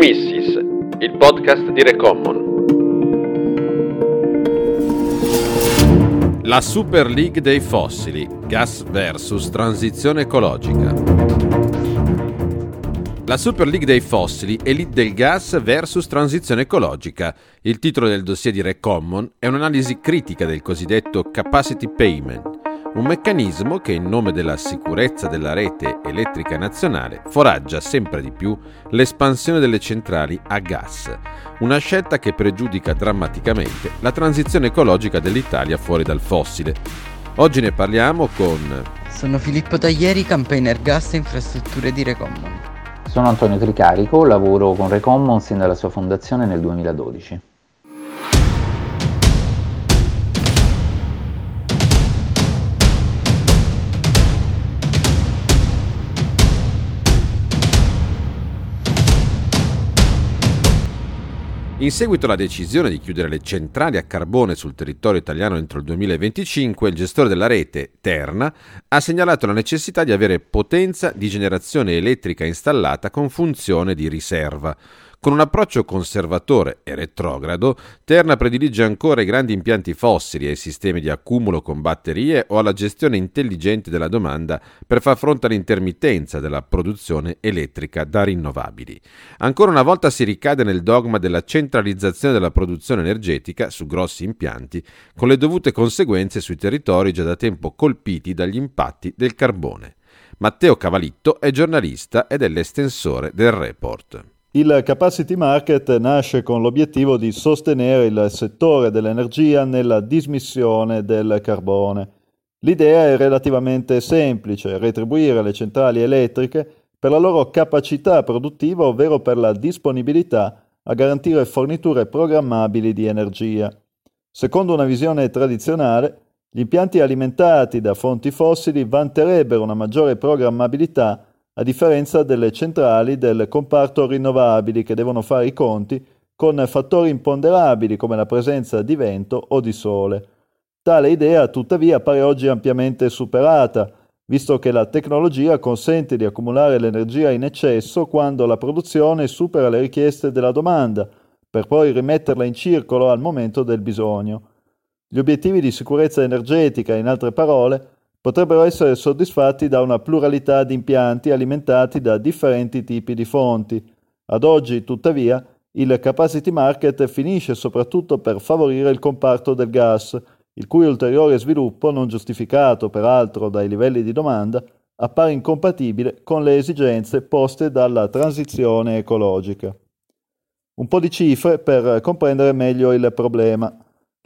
Economissis, il podcast di Recommon. La Super League dei fossili, gas versus transizione ecologica. La Super League dei fossili, elite del gas versus transizione ecologica. Il titolo del dossier di Recommon è un'analisi critica del cosiddetto capacity payment un meccanismo che in nome della sicurezza della rete elettrica nazionale foraggia sempre di più l'espansione delle centrali a gas, una scelta che pregiudica drammaticamente la transizione ecologica dell'Italia fuori dal fossile. Oggi ne parliamo con... Sono Filippo Taglieri, campaigner gas e infrastrutture di Recommon. Sono Antonio Tricarico, lavoro con Recommon sin dalla sua fondazione nel 2012. In seguito alla decisione di chiudere le centrali a carbone sul territorio italiano entro il 2025, il gestore della rete, Terna, ha segnalato la necessità di avere potenza di generazione elettrica installata con funzione di riserva. Con un approccio conservatore e retrogrado, Terna predilige ancora i grandi impianti fossili, ai sistemi di accumulo con batterie o alla gestione intelligente della domanda per far fronte all'intermittenza della produzione elettrica da rinnovabili. Ancora una volta si ricade nel dogma della centralizzazione della produzione energetica su grossi impianti, con le dovute conseguenze sui territori già da tempo colpiti dagli impatti del carbone. Matteo Cavalitto è giornalista ed è l'estensore del report. Il capacity market nasce con l'obiettivo di sostenere il settore dell'energia nella dismissione del carbone. L'idea è relativamente semplice, retribuire le centrali elettriche per la loro capacità produttiva, ovvero per la disponibilità a garantire forniture programmabili di energia. Secondo una visione tradizionale, gli impianti alimentati da fonti fossili vanterebbero una maggiore programmabilità a differenza delle centrali del comparto rinnovabili che devono fare i conti con fattori imponderabili come la presenza di vento o di sole. Tale idea tuttavia appare oggi ampiamente superata, visto che la tecnologia consente di accumulare l'energia in eccesso quando la produzione supera le richieste della domanda, per poi rimetterla in circolo al momento del bisogno. Gli obiettivi di sicurezza energetica, in altre parole, potrebbero essere soddisfatti da una pluralità di impianti alimentati da differenti tipi di fonti. Ad oggi, tuttavia, il capacity market finisce soprattutto per favorire il comparto del gas, il cui ulteriore sviluppo, non giustificato peraltro dai livelli di domanda, appare incompatibile con le esigenze poste dalla transizione ecologica. Un po' di cifre per comprendere meglio il problema.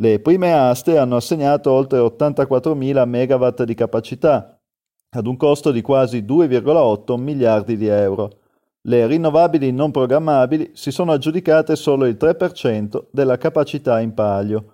Le prime aste hanno assegnato oltre 84.000 MW di capacità, ad un costo di quasi 2,8 miliardi di euro. Le rinnovabili non programmabili si sono aggiudicate solo il 3% della capacità in palio.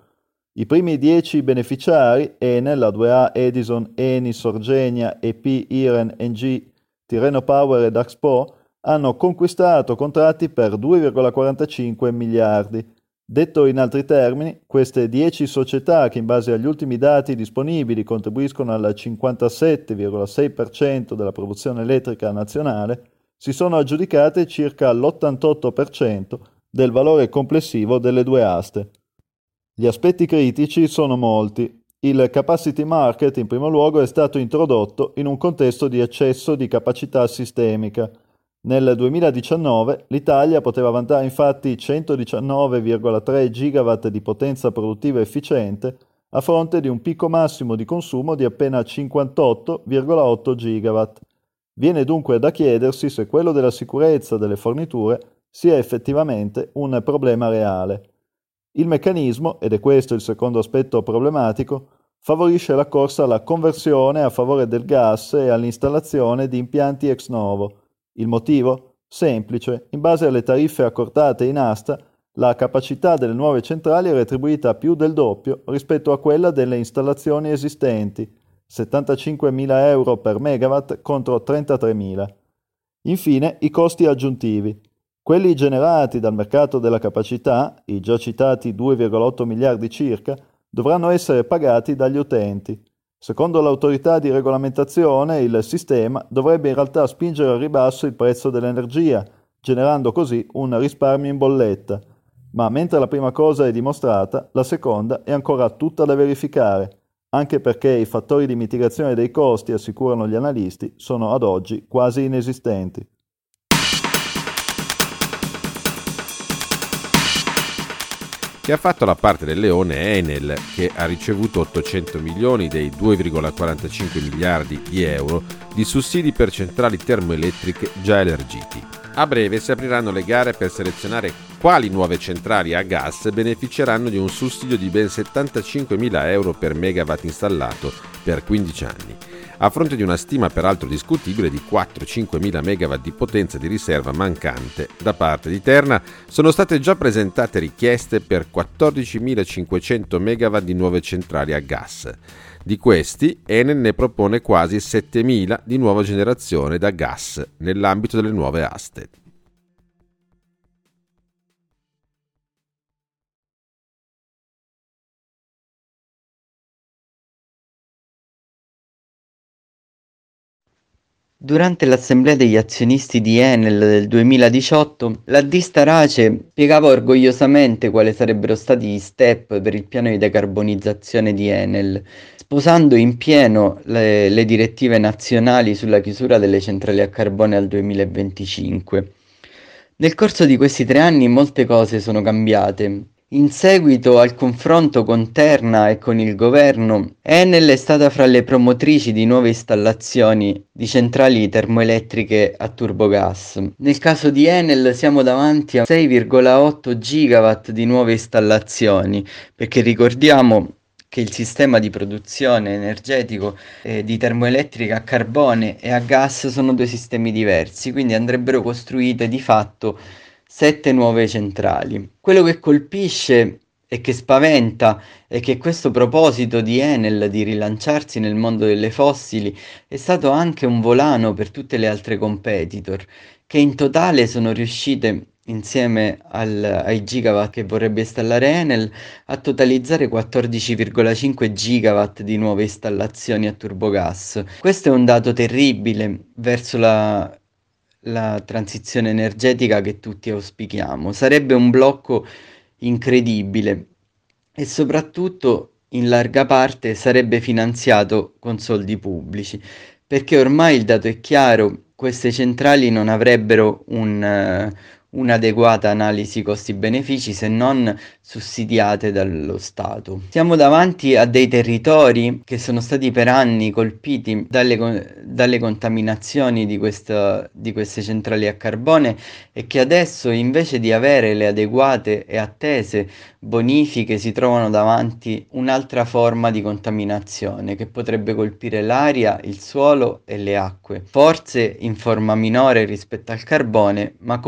I primi 10 beneficiari, Enel, la 2A, Edison, Eni, Sorgenia, EP, Iren, Engie, Tirreno Power ed Axpo, hanno conquistato contratti per 2,45 miliardi, Detto in altri termini, queste 10 società che in base agli ultimi dati disponibili contribuiscono al 57,6% della produzione elettrica nazionale, si sono aggiudicate circa l'88% del valore complessivo delle due aste. Gli aspetti critici sono molti. Il capacity market in primo luogo è stato introdotto in un contesto di eccesso di capacità sistemica, nel 2019 l'Italia poteva vantare infatti 119,3 GW di potenza produttiva efficiente a fronte di un picco massimo di consumo di appena 58,8 GW. Viene dunque da chiedersi se quello della sicurezza delle forniture sia effettivamente un problema reale. Il meccanismo, ed è questo il secondo aspetto problematico, favorisce la corsa alla conversione a favore del gas e all'installazione di impianti ex novo, il motivo? Semplice, in base alle tariffe accortate in asta, la capacità delle nuove centrali è retribuita più del doppio rispetto a quella delle installazioni esistenti, 75.000 euro per megawatt contro 33.000. Infine, i costi aggiuntivi. Quelli generati dal mercato della capacità, i già citati 2,8 miliardi circa, dovranno essere pagati dagli utenti. Secondo l'autorità di regolamentazione, il sistema dovrebbe in realtà spingere al ribasso il prezzo dell'energia, generando così un risparmio in bolletta. Ma mentre la prima cosa è dimostrata, la seconda è ancora tutta da verificare, anche perché i fattori di mitigazione dei costi, assicurano gli analisti, sono ad oggi quasi inesistenti. Che ha fatto la parte del leone Enel, che ha ricevuto 800 milioni dei 2,45 miliardi di euro di sussidi per centrali termoelettriche già elargiti. A breve si apriranno le gare per selezionare quali nuove centrali a gas beneficeranno di un sussidio di ben 75 mila euro per megawatt installato per 15 anni a fronte di una stima peraltro discutibile di 4-5 mila MW di potenza di riserva mancante da parte di Terna, sono state già presentate richieste per 14.500 MW di nuove centrali a gas. Di questi, Enel ne propone quasi 7.000 di nuova generazione da gas nell'ambito delle nuove aste. Durante l'assemblea degli azionisti di Enel del 2018, la Dista Race spiegava orgogliosamente quali sarebbero stati gli step per il piano di decarbonizzazione di Enel, sposando in pieno le, le direttive nazionali sulla chiusura delle centrali a carbone al 2025. Nel corso di questi tre anni molte cose sono cambiate. In seguito al confronto con Terna e con il governo, Enel è stata fra le promotrici di nuove installazioni di centrali termoelettriche a turbogas. Nel caso di Enel siamo davanti a 6,8 gigawatt di nuove installazioni, perché ricordiamo che il sistema di produzione energetico eh, di termoelettrica a carbone e a gas sono due sistemi diversi, quindi andrebbero costruite di fatto sette nuove centrali. Quello che colpisce e che spaventa è che questo proposito di Enel di rilanciarsi nel mondo delle fossili è stato anche un volano per tutte le altre competitor, che in totale sono riuscite insieme al, ai gigawatt che vorrebbe installare Enel a totalizzare 14,5 gigawatt di nuove installazioni a turbogas. Questo è un dato terribile verso la la transizione energetica che tutti auspichiamo. Sarebbe un blocco incredibile e soprattutto in larga parte sarebbe finanziato con soldi pubblici, perché ormai il dato è chiaro, queste centrali non avrebbero un, un'adeguata analisi costi-benefici se non sussidiate dallo Stato. Siamo davanti a dei territori che sono stati per anni colpiti dalle, dalle contaminazioni di, questa, di queste centrali a carbone e che adesso invece di avere le adeguate e attese bonifiche si trovano davanti un'altra forma di contaminazione che potrebbe colpire l'aria, il suolo e le acque, forse in forma minore rispetto al carbone, ma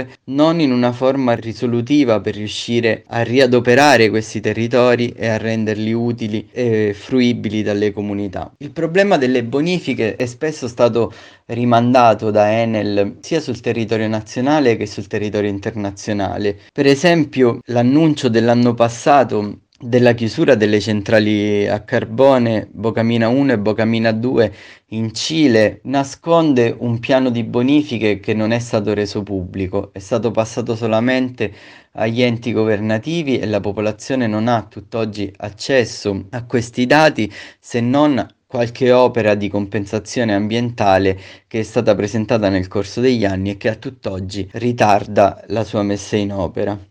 comunque non in una forma risolutiva per riuscire a riadoperare questi territori e a renderli utili e fruibili dalle comunità. Il problema delle bonifiche è spesso stato rimandato da Enel sia sul territorio nazionale che sul territorio internazionale. Per esempio, l'annuncio dell'anno passato della chiusura delle centrali a carbone Bocamina 1 e Bocamina 2 in Cile nasconde un piano di bonifiche che non è stato reso pubblico, è stato passato solamente agli enti governativi e la popolazione non ha tutt'oggi accesso a questi dati se non qualche opera di compensazione ambientale che è stata presentata nel corso degli anni e che a tutt'oggi ritarda la sua messa in opera.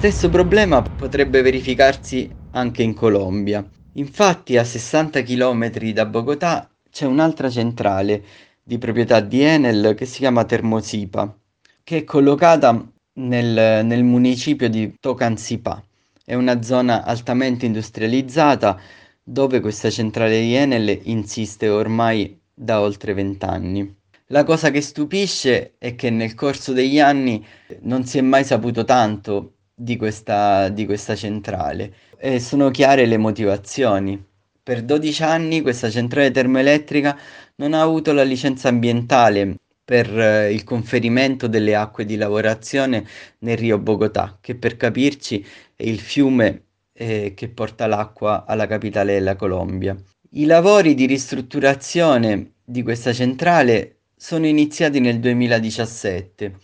Stesso problema potrebbe verificarsi anche in Colombia. Infatti a 60 km da Bogotà c'è un'altra centrale di proprietà di Enel che si chiama Termosipa, che è collocata nel, nel municipio di Tocancipá. È una zona altamente industrializzata dove questa centrale di Enel insiste ormai da oltre vent'anni. La cosa che stupisce è che nel corso degli anni non si è mai saputo tanto di questa, di questa centrale e sono chiare le motivazioni. Per 12 anni questa centrale termoelettrica non ha avuto la licenza ambientale per eh, il conferimento delle acque di lavorazione nel Rio Bogotà, che per capirci è il fiume eh, che porta l'acqua alla capitale della Colombia. I lavori di ristrutturazione di questa centrale sono iniziati nel 2017,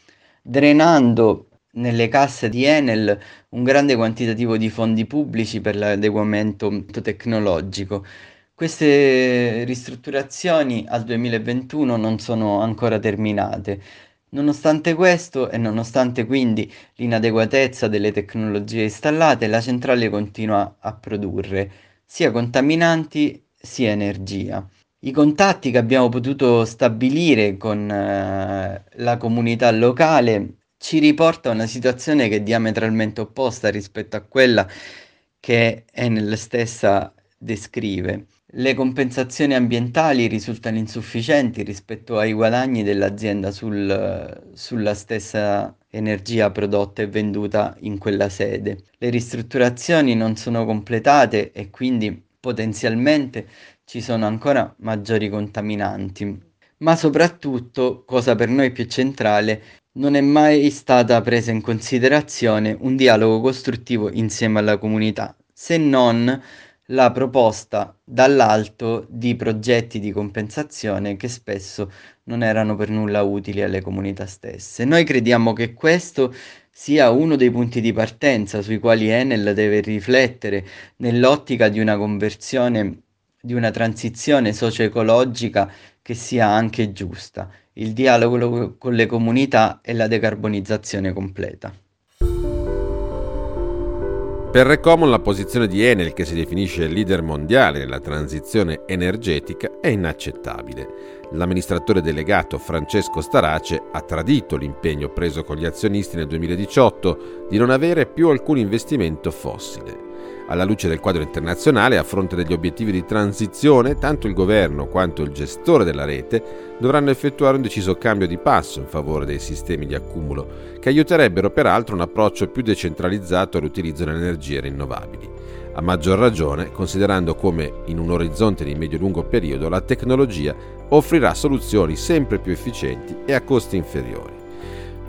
drenando nelle casse di Enel un grande quantitativo di fondi pubblici per l'adeguamento tecnologico. Queste ristrutturazioni al 2021 non sono ancora terminate. Nonostante questo e nonostante quindi l'inadeguatezza delle tecnologie installate, la centrale continua a produrre sia contaminanti sia energia. I contatti che abbiamo potuto stabilire con eh, la comunità locale ci riporta a una situazione che è diametralmente opposta rispetto a quella che Enel stessa descrive. Le compensazioni ambientali risultano insufficienti rispetto ai guadagni dell'azienda sul, sulla stessa energia prodotta e venduta in quella sede. Le ristrutturazioni non sono completate e quindi potenzialmente ci sono ancora maggiori contaminanti. Ma soprattutto, cosa per noi più centrale, non è mai stata presa in considerazione un dialogo costruttivo insieme alla comunità, se non la proposta dall'alto di progetti di compensazione che spesso non erano per nulla utili alle comunità stesse. Noi crediamo che questo sia uno dei punti di partenza sui quali Enel deve riflettere nell'ottica di una conversione, di una transizione socio-ecologica che sia anche giusta, il dialogo con le comunità e la decarbonizzazione completa. Per Recomon la posizione di Enel, che si definisce leader mondiale nella transizione energetica, è inaccettabile. L'amministratore delegato Francesco Starace ha tradito l'impegno preso con gli azionisti nel 2018 di non avere più alcun investimento fossile. Alla luce del quadro internazionale, a fronte degli obiettivi di transizione, tanto il governo quanto il gestore della rete dovranno effettuare un deciso cambio di passo in favore dei sistemi di accumulo, che aiuterebbero peraltro un approccio più decentralizzato all'utilizzo delle energie rinnovabili. A maggior ragione, considerando come in un orizzonte di medio-lungo periodo la tecnologia offrirà soluzioni sempre più efficienti e a costi inferiori.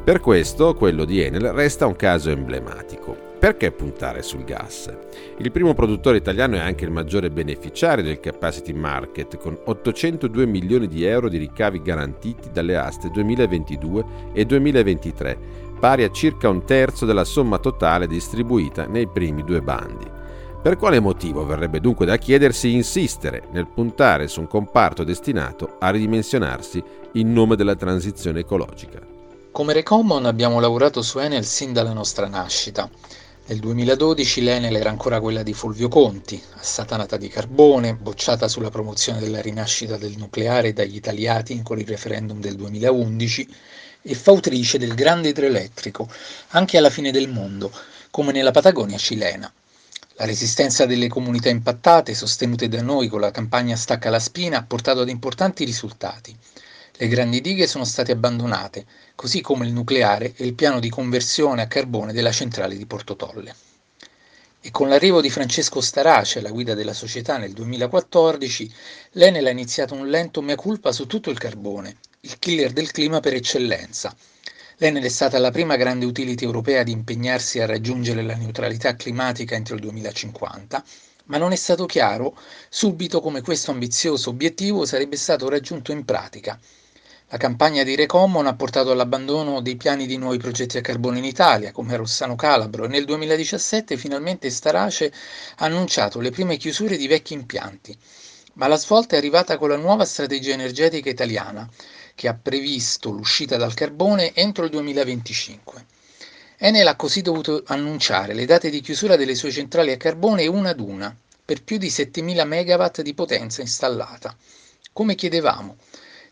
Per questo, quello di Enel resta un caso emblematico. Perché puntare sul gas? Il primo produttore italiano è anche il maggiore beneficiario del capacity market, con 802 milioni di euro di ricavi garantiti dalle aste 2022 e 2023, pari a circa un terzo della somma totale distribuita nei primi due bandi. Per quale motivo verrebbe dunque da chiedersi insistere nel puntare su un comparto destinato a ridimensionarsi in nome della transizione ecologica? Come Recommon abbiamo lavorato su Enel sin dalla nostra nascita. Nel 2012 l'Enel era ancora quella di Fulvio Conti, assatanata di carbone, bocciata sulla promozione della rinascita del nucleare dagli italiati con il referendum del 2011 e fautrice del grande idroelettrico, anche alla fine del mondo, come nella Patagonia cilena. La resistenza delle comunità impattate, sostenute da noi con la campagna Stacca la Spina, ha portato ad importanti risultati. Le grandi dighe sono state abbandonate, così come il nucleare e il piano di conversione a carbone della centrale di Porto Tolle. E con l'arrivo di Francesco Starace alla guida della società nel 2014, l'Enel ha iniziato un lento mea culpa su tutto il carbone, il killer del clima per eccellenza. L'Enel è stata la prima grande utility europea ad impegnarsi a raggiungere la neutralità climatica entro il 2050 ma non è stato chiaro subito come questo ambizioso obiettivo sarebbe stato raggiunto in pratica la campagna di Recommon ha portato all'abbandono dei piani di nuovi progetti a carbone in Italia, come Rossano Calabro, e nel 2017 finalmente Starace ha annunciato le prime chiusure di vecchi impianti. Ma la svolta è arrivata con la nuova strategia energetica italiana, che ha previsto l'uscita dal carbone entro il 2025. Enel ha così dovuto annunciare le date di chiusura delle sue centrali a carbone una ad una, per più di 7.000 MW di potenza installata. Come chiedevamo,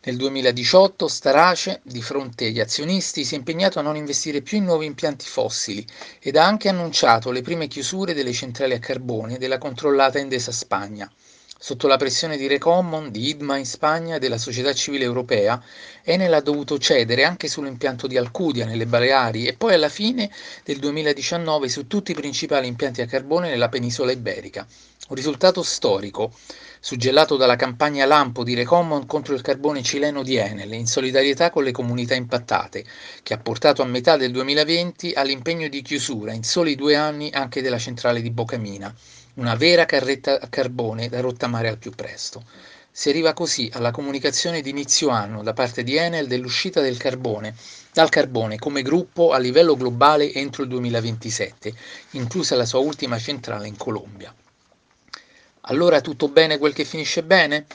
nel 2018 Starace, di fronte agli azionisti, si è impegnato a non investire più in nuovi impianti fossili ed ha anche annunciato le prime chiusure delle centrali a carbone della controllata Endesa Spagna. Sotto la pressione di Recommon, di IDMA in Spagna e della società civile europea, Enel ha dovuto cedere anche sull'impianto di Alcudia nelle Baleari e poi alla fine del 2019 su tutti i principali impianti a carbone nella penisola iberica. Un risultato storico, suggellato dalla campagna lampo di Recommon contro il carbone cileno di Enel, in solidarietà con le comunità impattate, che ha portato a metà del 2020 all'impegno di chiusura in soli due anni anche della centrale di Bocamina una vera carretta a carbone da rottamare al più presto. Si arriva così alla comunicazione di inizio anno da parte di Enel dell'uscita del carbone, dal carbone come gruppo a livello globale entro il 2027, inclusa la sua ultima centrale in Colombia. Allora tutto bene quel che finisce bene?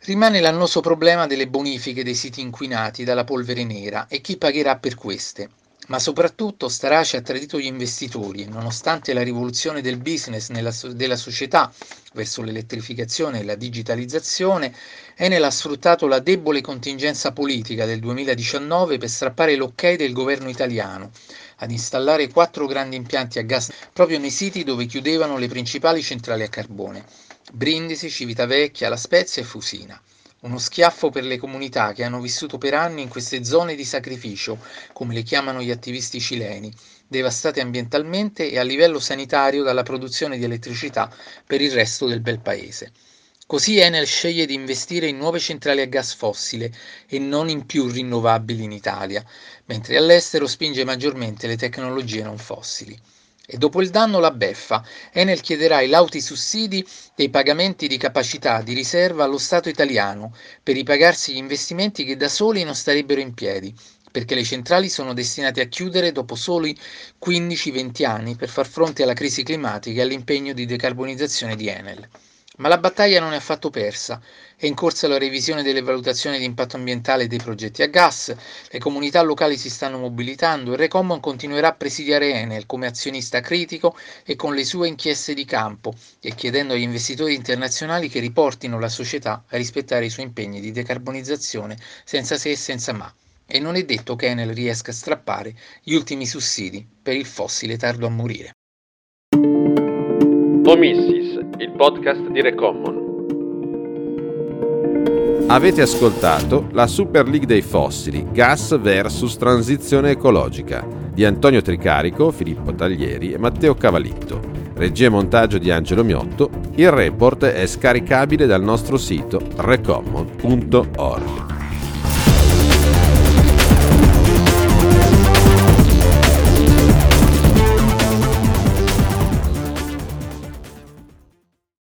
Rimane l'annoso problema delle bonifiche dei siti inquinati dalla polvere nera e chi pagherà per queste. Ma soprattutto Starace ha tradito gli investitori e nonostante la rivoluzione del business nella, della società verso l'elettrificazione e la digitalizzazione, Enel ha sfruttato la debole contingenza politica del 2019 per strappare l'ok del governo italiano ad installare quattro grandi impianti a gas proprio nei siti dove chiudevano le principali centrali a carbone, Brindisi, Civitavecchia, La Spezia e Fusina. Uno schiaffo per le comunità che hanno vissuto per anni in queste zone di sacrificio, come le chiamano gli attivisti cileni, devastate ambientalmente e a livello sanitario dalla produzione di elettricità per il resto del bel paese. Così Enel sceglie di investire in nuove centrali a gas fossile e non in più rinnovabili in Italia, mentre all'estero spinge maggiormente le tecnologie non fossili. E dopo il danno la beffa. Enel chiederà i lauti sussidi dei pagamenti di capacità di riserva allo Stato italiano per ripagarsi gli investimenti che da soli non starebbero in piedi, perché le centrali sono destinate a chiudere dopo soli 15-20 anni per far fronte alla crisi climatica e all'impegno di decarbonizzazione di Enel. Ma la battaglia non è affatto persa. È in corsa la revisione delle valutazioni di impatto ambientale dei progetti a gas, le comunità locali si stanno mobilitando e Recommon continuerà a presidiare Enel come azionista critico e con le sue inchieste di campo e chiedendo agli investitori internazionali che riportino la società a rispettare i suoi impegni di decarbonizzazione senza se e senza ma. E non è detto che Enel riesca a strappare gli ultimi sussidi per il fossile tardo a morire. Omissis, il podcast di Recommon. Avete ascoltato la Super League dei fossili, gas versus transizione ecologica, di Antonio Tricarico, Filippo Taglieri e Matteo Cavalitto. Regia e montaggio di Angelo Miotto. Il report è scaricabile dal nostro sito recommon.org.